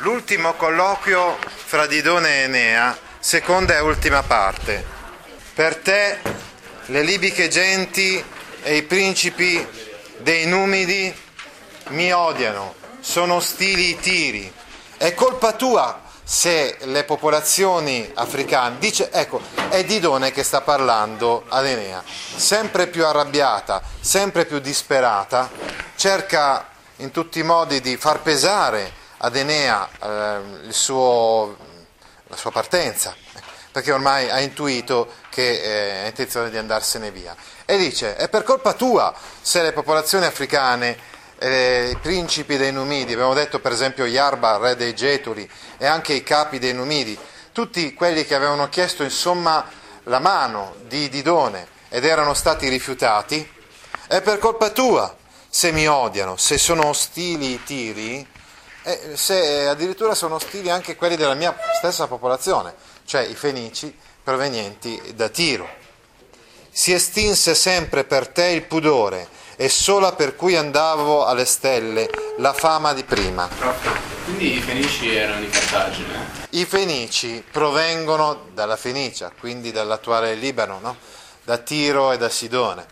L'ultimo colloquio fra Didone e Enea, seconda e ultima parte. Per te le libiche genti e i principi dei Numidi mi odiano, sono ostili i tiri. È colpa tua se le popolazioni africane, dice, ecco, è Didone che sta parlando ad Enea, sempre più arrabbiata, sempre più disperata, cerca in tutti i modi di far pesare ad Enea eh, suo, la sua partenza, perché ormai ha intuito che eh, ha intenzione di andarsene via. E dice, è per colpa tua se le popolazioni africane, eh, i principi dei Numidi, abbiamo detto per esempio Yarba, re dei Getuli, e anche i capi dei Numidi, tutti quelli che avevano chiesto insomma la mano di Didone ed erano stati rifiutati, è per colpa tua se mi odiano, se sono ostili i tiri, e se addirittura sono ostili anche quelli della mia stessa popolazione, cioè i fenici provenienti da Tiro. Si estinse sempre per te il pudore e sola per cui andavo alle stelle la fama di prima. Quindi i fenici erano di Cartagine? I fenici provengono dalla Fenicia, quindi dall'attuale Libano, no? da Tiro e da Sidone.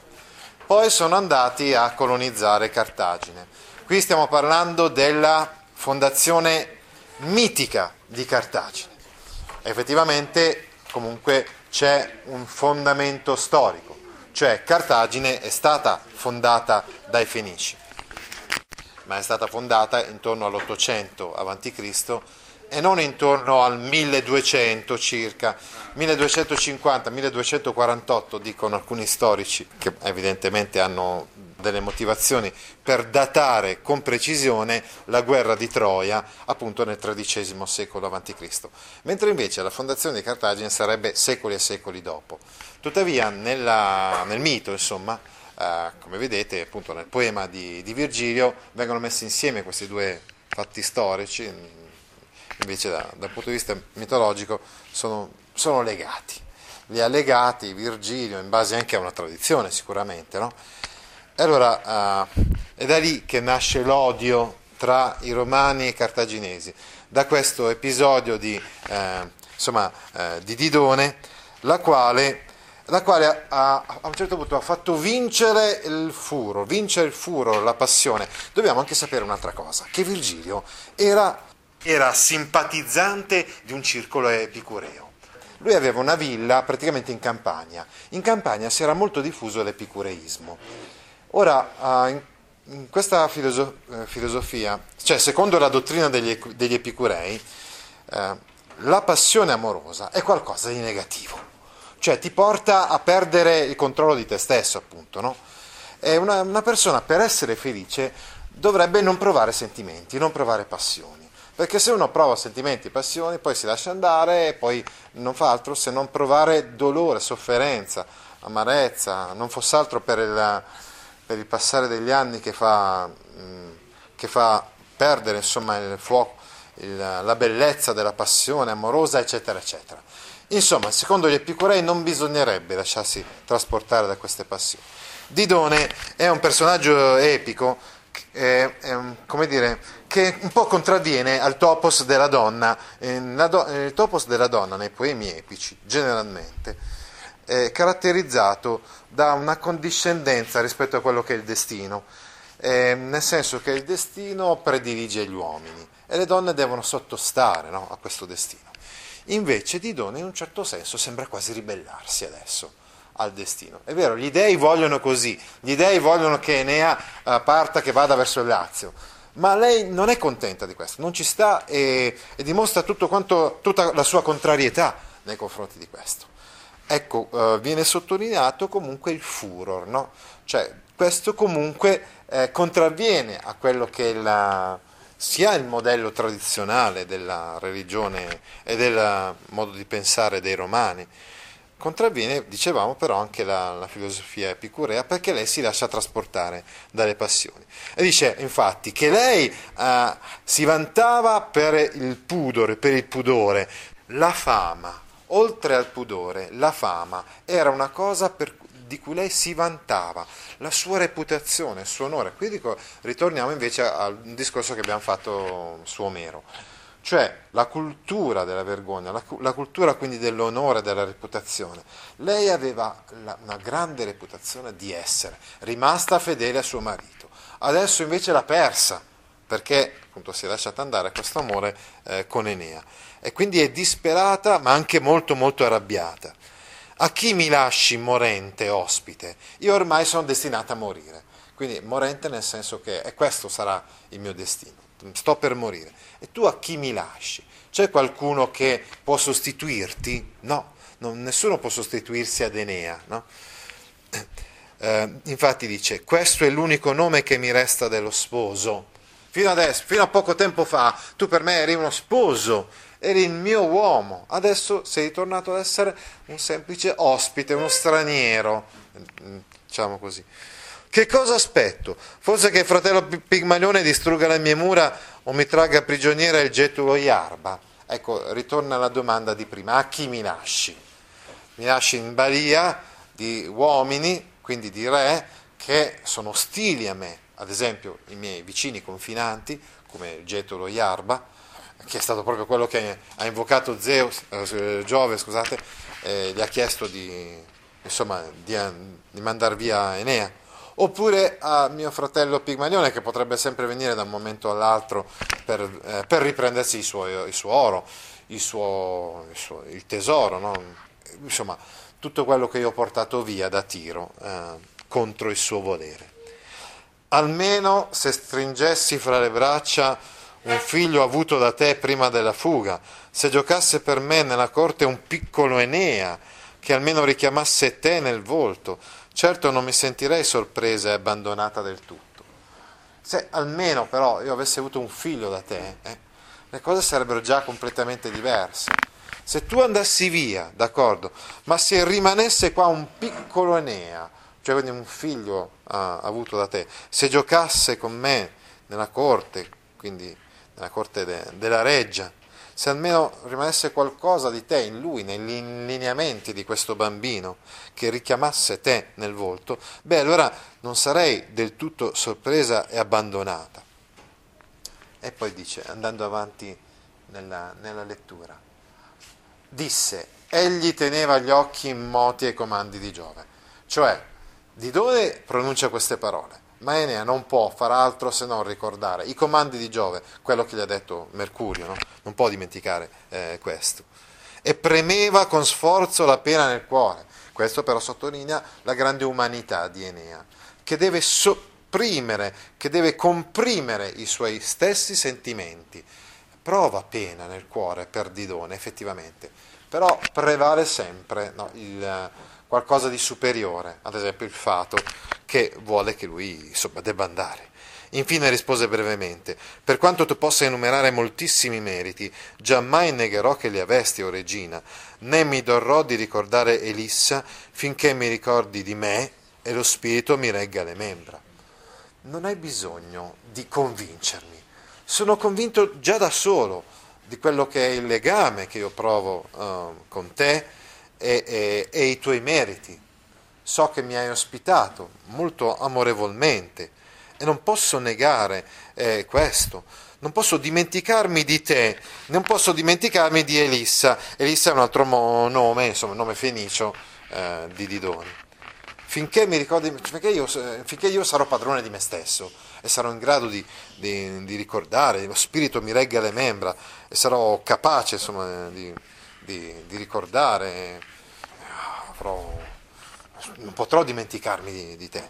Poi sono andati a colonizzare Cartagine. Qui stiamo parlando della fondazione mitica di Cartagine. Effettivamente comunque c'è un fondamento storico, cioè Cartagine è stata fondata dai Fenici, ma è stata fondata intorno all'800 a.C. e non intorno al 1200 circa, 1250-1248 dicono alcuni storici che evidentemente hanno delle motivazioni per datare con precisione la guerra di Troia appunto nel XIII secolo a.C., mentre invece la fondazione di Cartagine sarebbe secoli e secoli dopo. Tuttavia nella, nel mito, insomma, eh, come vedete appunto nel poema di, di, Virgilio vengono messi insieme questi due fatti storici, invece da, dal punto di vista mitologico sono, sono legati li ha legati Virgilio in base anche a una tradizione sicuramente, no? E allora uh, è da lì che nasce l'odio tra i romani e i cartaginesi, da questo episodio di, eh, insomma, eh, di Didone, la quale, la quale ha, a un certo punto ha fatto vincere il furo, vincere il furo, la passione. Dobbiamo anche sapere un'altra cosa, che Virgilio era, era simpatizzante di un circolo epicureo. Lui aveva una villa praticamente in campagna. In campagna si era molto diffuso l'epicureismo Ora, eh, in questa eh, filosofia, cioè secondo la dottrina degli, epicurei, eh, la passione amorosa è qualcosa di negativo, cioè ti porta a perdere il controllo di te stesso, appunto. No? Una, una persona per essere felice dovrebbe non provare sentimenti, non provare passioni. Perché se uno prova sentimenti, passioni, poi si lascia andare e poi non fa altro se non provare dolore, sofferenza, amarezza, non fosse altro per il, per il passare degli anni che fa, mm, che fa perdere insomma, il fuoco, il, la bellezza della passione amorosa, eccetera, eccetera. Insomma, secondo gli epicurei non bisognerebbe lasciarsi trasportare da queste passioni. Didone è un personaggio epico è, come dire, che un po' contravviene al topos della donna. Do, il topos della donna nei poemi epici, generalmente, è caratterizzato da una condiscendenza rispetto a quello che è il destino, eh, nel senso che il destino predilige gli uomini e le donne devono sottostare no, a questo destino. Invece Didone in un certo senso sembra quasi ribellarsi adesso al destino. È vero, gli dei vogliono così, gli dei vogliono che Enea uh, parta, che vada verso il Lazio, ma lei non è contenta di questo, non ci sta e, e dimostra quanto, tutta la sua contrarietà nei confronti di questo. Ecco, uh, viene sottolineato comunque il furor, no? Cioè, questo comunque eh, contravviene a quello che è la, sia il modello tradizionale della religione e del modo di pensare dei romani, contravviene, dicevamo, però anche la, la, filosofia epicurea perché lei si lascia trasportare dalle passioni. E dice infatti che lei eh, si vantava per il pudore, per il pudore, la fama, oltre al pudore, la fama era una cosa per, di cui lei si vantava, la sua reputazione, il suo onore. Qui dico, ritorniamo invece al discorso che abbiamo fatto su Omero, cioè la cultura della vergogna, la, la cultura quindi dell'onore, della reputazione. Lei aveva la, una grande reputazione di essere rimasta fedele a suo marito, adesso invece l'ha persa perché appunto si è lasciata andare a questo amore eh, con Enea e quindi è disperata ma anche molto molto arrabbiata. A chi mi lasci morente ospite? Io ormai sono destinata a morire. Quindi morente nel senso che e questo sarà il mio destino. Sto per morire. E tu a chi mi lasci? C'è qualcuno che può sostituirti? No, non, nessuno può sostituirsi ad Enea. No? Eh, infatti dice, questo è l'unico nome che mi resta dello sposo. Fino adesso, fino a poco tempo fa, tu per me eri uno sposo eri il mio uomo, adesso sei tornato ad essere un semplice ospite, uno straniero, diciamo così. Che cosa aspetto? Forse che il fratello Pigmalione distrugga le mie mura o mi tragga prigioniera il getulo Iarba? Ecco, ritorna alla domanda di prima, a chi mi lasci? Mi lasci in balia di uomini, quindi di re, che sono ostili a me, ad esempio i miei vicini confinanti, come il getulo Iarba, che è stato proprio quello che ha invocato Zeus, eh, Giove, scusate, eh, gli ha chiesto di, insomma, di, di mandare via Enea. Oppure a mio fratello Pigmalione che potrebbe sempre venire da un momento all'altro per, eh, per riprendersi il suo, il suo oro, il, suo, il, suo, il tesoro, no? insomma tutto quello che io ho portato via da Tiro eh, contro il suo volere. Almeno se stringessi fra le braccia un figlio avuto da te prima della fuga, se giocasse per me nella corte un piccolo Enea, che almeno richiamasse te nel volto, certo non mi sentirei sorpresa e abbandonata del tutto. Se almeno però io avessi avuto un figlio da te, eh, le cose sarebbero già completamente diverse. Se tu andassi via, d'accordo, ma se rimanesse qua un piccolo Enea, cioè quindi un figlio ah, avuto da te, se giocasse con me nella corte, quindi nella corte de, della reggia, se almeno rimanesse qualcosa di te in lui, negli lineamenti di questo bambino, che richiamasse te nel volto, beh allora non sarei del tutto sorpresa e abbandonata. E poi dice, andando avanti nella, nella lettura, disse, egli teneva gli occhi immoti ai comandi di Giove, cioè di dove pronuncia queste parole? Ma Enea non può far altro se non ricordare i comandi di Giove, quello che gli ha detto Mercurio, no? non può dimenticare eh, questo. E premeva con sforzo la pena nel cuore. Questo però sottolinea la grande umanità di Enea, che deve sopprimere, che deve comprimere i suoi stessi sentimenti. Prova pena nel cuore per Didone, effettivamente, però prevale sempre no, il qualcosa di superiore, ad esempio il fato che vuole che lui insomma, debba andare. Infine rispose brevemente, per quanto tu possa enumerare moltissimi meriti, giammai negherò che li avesti, o regina, né mi dorrò di ricordare Elissa finché mi ricordi di me e lo spirito mi regga le membra. Non hai bisogno di convincermi, sono convinto già da solo di quello che è il legame che io provo uh, con te e, e, e i tuoi meriti. So che mi hai ospitato molto amorevolmente e non posso negare eh, questo. Non posso dimenticarmi di te, non posso dimenticarmi di Elissa. Elissa è un altro mo- nome, insomma, nome fenicio eh, di Didoni. finché, mi ricordi, finché, io, finché io sarò padrone di me stesso e sarò in grado di, di, di, ricordare, lo spirito mi regga le membra e sarò capace insomma, di, di, ricordare, avrò, non potrò dimenticarmi di, te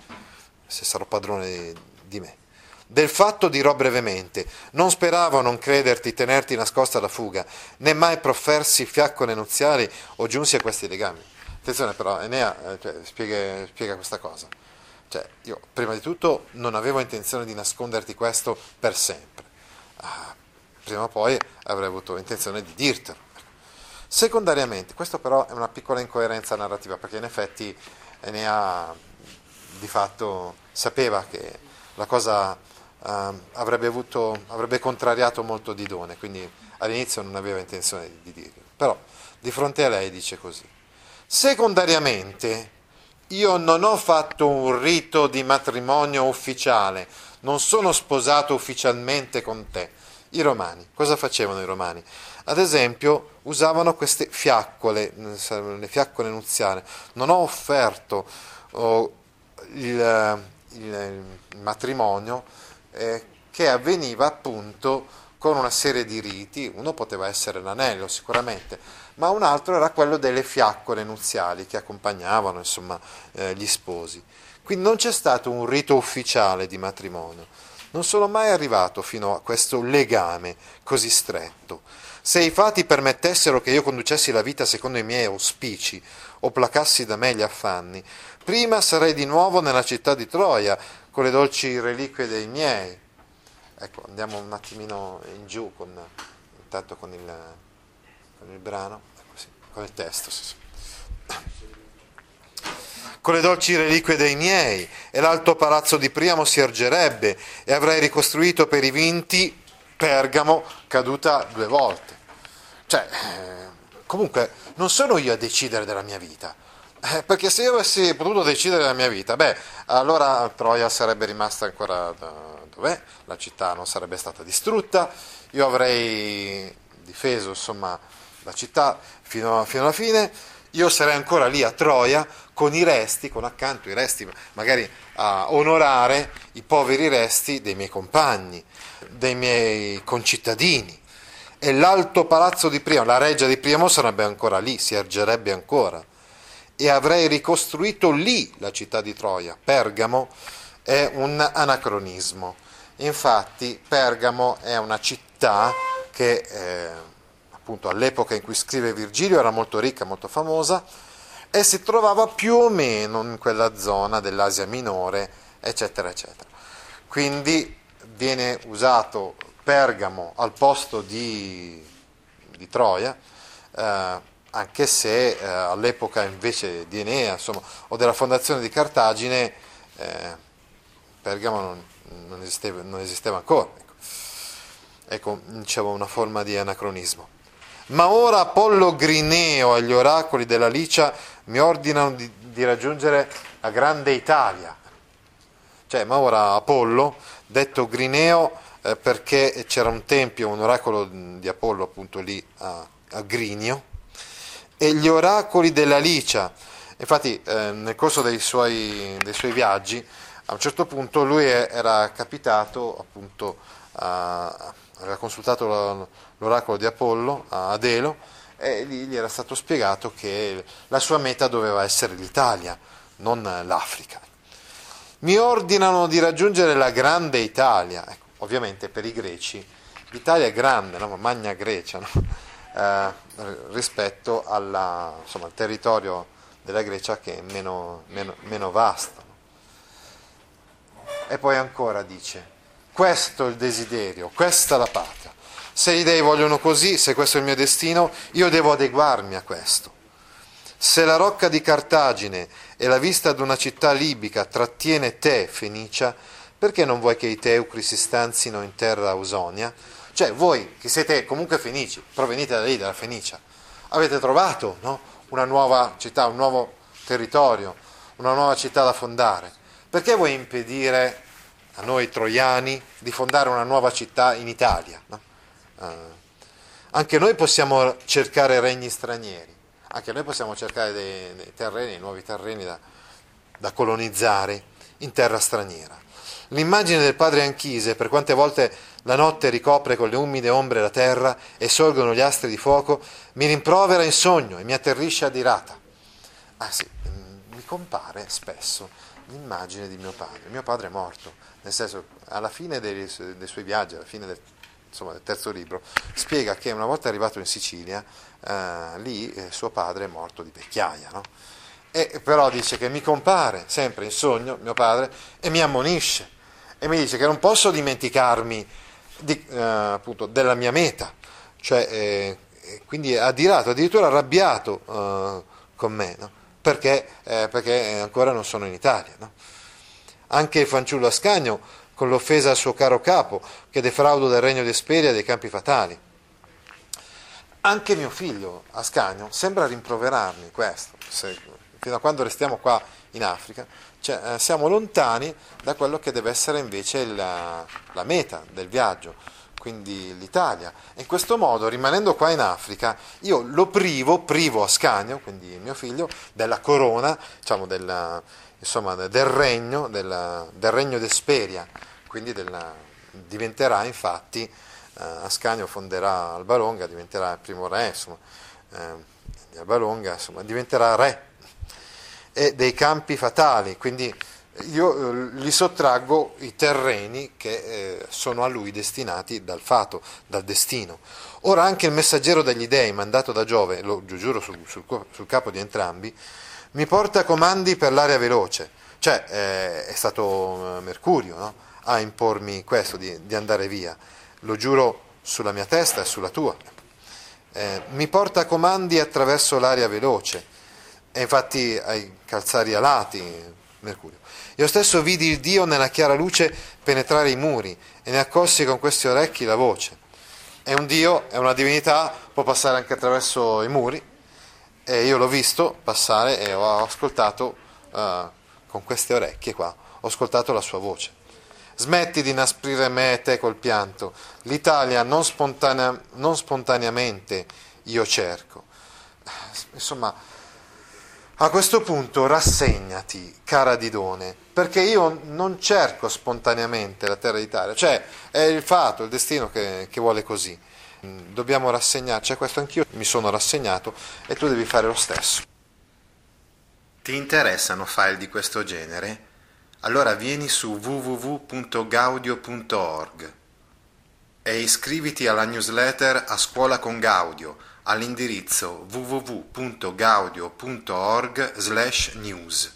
se sarò padrone di me. Del fatto dirò brevemente, non speravo non crederti tenerti nascosta la fuga, né mai proffersi fiaccole nuziali o giunsi a questi legami. Attenzione però, Enea eh, cioè, spiega, spiega, questa cosa. Cioè, io prima di tutto non avevo intenzione di nasconderti questo per sempre. Ah, prima o poi avrei avuto intenzione di dirtelo. Secondariamente, questo però è una piccola incoerenza narrativa, perché in effetti Enea di fatto sapeva che la cosa uh, avrebbe, avuto, avrebbe, contrariato molto Didone, quindi all'inizio non aveva intenzione di, di dirlo. Però di fronte a lei dice così. Secondariamente, io non ho fatto un rito di matrimonio ufficiale, non sono sposato ufficialmente con te. I romani, cosa facevano i romani? Ad esempio, usavano queste fiaccole, le fiaccole nuziali. Non ho offerto oh, il, il, il matrimonio eh, che avveniva appunto con una serie di riti, uno poteva essere l'anello sicuramente, ma un altro era quello delle fiaccole nuziali che accompagnavano insomma, eh, gli sposi. Quindi non c'è stato un rito ufficiale di matrimonio, non sono mai arrivato fino a questo legame così stretto. Se i fatti permettessero che io conducessi la vita secondo i miei auspici o placassi da me gli affanni, prima sarei di nuovo nella città di Troia, con le dolci reliquie dei miei. Ecco, andiamo un attimino in giù con, intanto con il, con il brano, ecco sì, con il testo. Sì, sì. Con le dolci reliquie dei miei, e l'alto palazzo di Priamo si ergerebbe, e avrei ricostruito per i vinti Pergamo caduta due volte. Cioè, eh, comunque, non sono io a decidere della mia vita. Eh, perché se io avessi potuto decidere la mia vita, beh, allora Troia sarebbe rimasta ancora dov'è, la città non sarebbe stata distrutta, io avrei difeso insomma la città fino, fino alla fine, io sarei ancora lì a Troia con i resti, con accanto i resti, magari a onorare i poveri resti dei miei compagni, dei miei concittadini. E l'alto palazzo di Priamo, la reggia di Priamo sarebbe ancora lì, si ergerebbe ancora e avrei ricostruito lì la città di Troia. Pergamo è un anacronismo. Infatti Pergamo è una città che eh, appunto all'epoca in cui scrive Virgilio era molto ricca, molto famosa e si trovava più o meno in quella zona dell'Asia minore, eccetera, eccetera. Quindi viene usato Pergamo al posto di, di Troia. Eh, anche se eh, all'epoca invece di Enea insomma, o della fondazione di Cartagine eh, Pergamo non, non, esisteva, non, esisteva, ancora. Ecco. ecco, dicevo una forma di anacronismo. Ma ora Apollo Grineo e gli oracoli della Licia mi ordinano di, di raggiungere la grande Italia. Cioè, ma ora Apollo, detto Grineo, eh, perché c'era un tempio, un oracolo di Apollo appunto lì a, a Grinio, e gli oracoli della Licia. Infatti eh, nel corso dei suoi, dei suoi, viaggi a un certo punto lui era capitato appunto a, aveva consultato l'oracolo di Apollo ad Elo e lì gli era stato spiegato che la sua meta doveva essere l'Italia, non l'Africa. Mi ordinano di raggiungere la grande Italia, ecco, ovviamente per i greci l'Italia è grande, no? Magna Grecia, no? eh, rispetto alla, insomma, al territorio della Grecia che è meno, meno, meno vasto. E poi ancora dice, questo è il desiderio, questa è la patria. Se gli dei vogliono così, se questo è il mio destino, io devo adeguarmi a questo. Se la rocca di Cartagine e la vista ad una città libica trattiene te, Fenicia, perché non vuoi che i teucri si stanzino in terra ausonia? Cioè voi che siete comunque fenici, provenite da lì, dalla Fenicia, avete trovato no? una nuova città, un nuovo territorio, una nuova città da fondare. Perché vuoi impedire a noi troiani di fondare una nuova città in Italia? No? Uh, anche noi possiamo cercare regni stranieri, anche noi possiamo cercare dei, dei terreni, nuovi terreni da, da colonizzare in terra straniera. L'immagine del padre Anchise, per quante volte la notte ricopre con le umide ombre la terra e sorgono gli astri di fuoco, mi rimprovera in sogno e mi atterrisce adirata. Ah sì, mm, mi compare spesso l'immagine di mio padre. Mio padre è morto, nel senso, alla fine dei, dei suoi viaggi, alla fine del, insomma, del, terzo libro, spiega che una volta arrivato in Sicilia, eh, lì eh, suo padre è morto di vecchiaia, no? E però dice che mi compare sempre in sogno mio padre e mi ammonisce e mi dice che non posso dimenticarmi di, eh, appunto, della mia meta, cioè, eh, quindi è adirato, addirittura arrabbiato eh, con me, no? perché, perché, ancora non sono in Italia. No? Anche il fanciullo Ascagno, con l'offesa al suo caro capo, che defraudo del regno di Esperia e dei campi fatali. Anche mio figlio Ascagno sembra rimproverarmi questo, se, fino a quando restiamo qua in Africa, cioè, eh, siamo lontani da quello che deve essere invece la, la meta del viaggio, quindi l'Italia. In questo modo, rimanendo qua in Africa, io lo privo, privo Ascanio, quindi mio figlio, della corona, diciamo della, insomma, del regno, della, del regno d'Esperia, quindi della, diventerà infatti, Ascanio fonderà Alba Longa, diventerà il primo re, insomma, eh, di Alba Longa, insomma, diventerà re e dei campi fatali, quindi io eh, gli sottraggo i terreni che eh, sono a lui destinati dal fato, dal destino. Ora anche il messaggero degli dei, mandato da Giove, lo giuro sul, sul, sul capo di entrambi, mi porta comandi per l'area veloce, cioè eh, è stato eh, Mercurio no? a impormi questo, di, di, andare via, lo giuro sulla mia testa e sulla tua. Eh, mi porta comandi attraverso l'area veloce e infatti ai calzari alati, Mercurio. Io stesso vidi il Dio nella chiara luce penetrare i muri e ne accolsi con questi orecchi la voce. È un Dio, è una divinità, può passare anche attraverso i muri e io l'ho visto passare e ho ascoltato uh, con queste orecchie qua, ho ascoltato la sua voce. Smetti di inasprire me e te col pianto. L'Italia non, spontanea, non spontaneamente io cerco. Insomma, a questo punto rassegnati, cara Didone, perché io non cerco spontaneamente la terra d'Italia, cioè è il fatto, il destino che, che vuole così. Dobbiamo rassegnarci a questo, anch'io mi sono rassegnato e tu devi fare lo stesso. Ti interessano file di questo genere? Allora vieni su www.gaudio.org e iscriviti alla newsletter A Scuola con Gaudio all'indirizzo www.gaudio.org/news.